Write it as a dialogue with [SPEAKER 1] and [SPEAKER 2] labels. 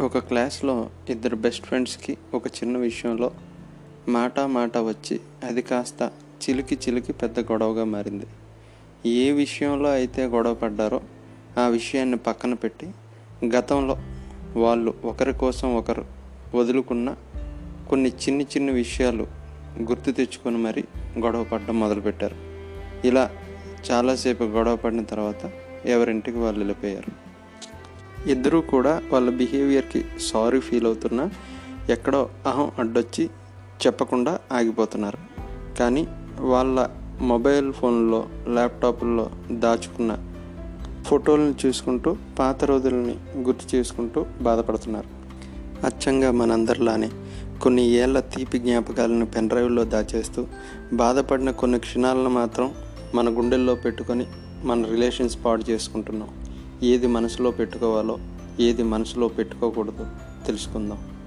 [SPEAKER 1] ఒక క్లాస్లో ఇద్దరు బెస్ట్ ఫ్రెండ్స్కి ఒక చిన్న విషయంలో మాట మాట వచ్చి అది కాస్త చిలికి చిలికి పెద్ద గొడవగా మారింది. ఏ విషయంలో అయితే గొడవ పడ్డారో ఆ విషయాన్ని పక్కన పెట్టి గతంలో వాళ్ళు ఒకరి కోసం ఒకరు వదులుకున్న కొన్ని చిన్ని చిన్ని విషయాలు గుర్తు తెచ్చుకొని మరీ గొడవ పడడం మొదలుపెట్టారు. ఇలా చాలాసేపు గొడవ పడిన తర్వాత ఎవరింటికి వాళ్ళు వెళ్ళిపోయారు? ఇద్దరూ కూడా వాళ్ళ బిహేవియర్కి సారీ ఫీల్ అవుతున్నా ఎక్కడో అహం అడ్డొచ్చి చెప్పకుండా ఆగిపోతున్నారు. కానీ వాళ్ళ మొబైల్ ఫోన్లో ల్యాప్టాప్ల్లో దాచుకున్న ఫోటోలను చూసుకుంటూ పాత రోజులని గుర్తు చేసుకుంటూ బాధపడుతున్నారు. అచ్చంగా మనందరిలానే కొన్ని ఏళ్ళ తీపి జ్ఞాపకాలను పెన్ డ్రైవ్లో దాచేస్తూ బాధపడిన కొన్ని క్షణాలను మాత్రం మన గుండెల్లో పెట్టుకొని మన రిలేషన్స్ పాడు చేసుకుంటున్నాం. ఏది మనసులో పెట్టుకోవాలో ఏది మనసులో పెట్టుకోకూడదు తెలుసుకుందాం.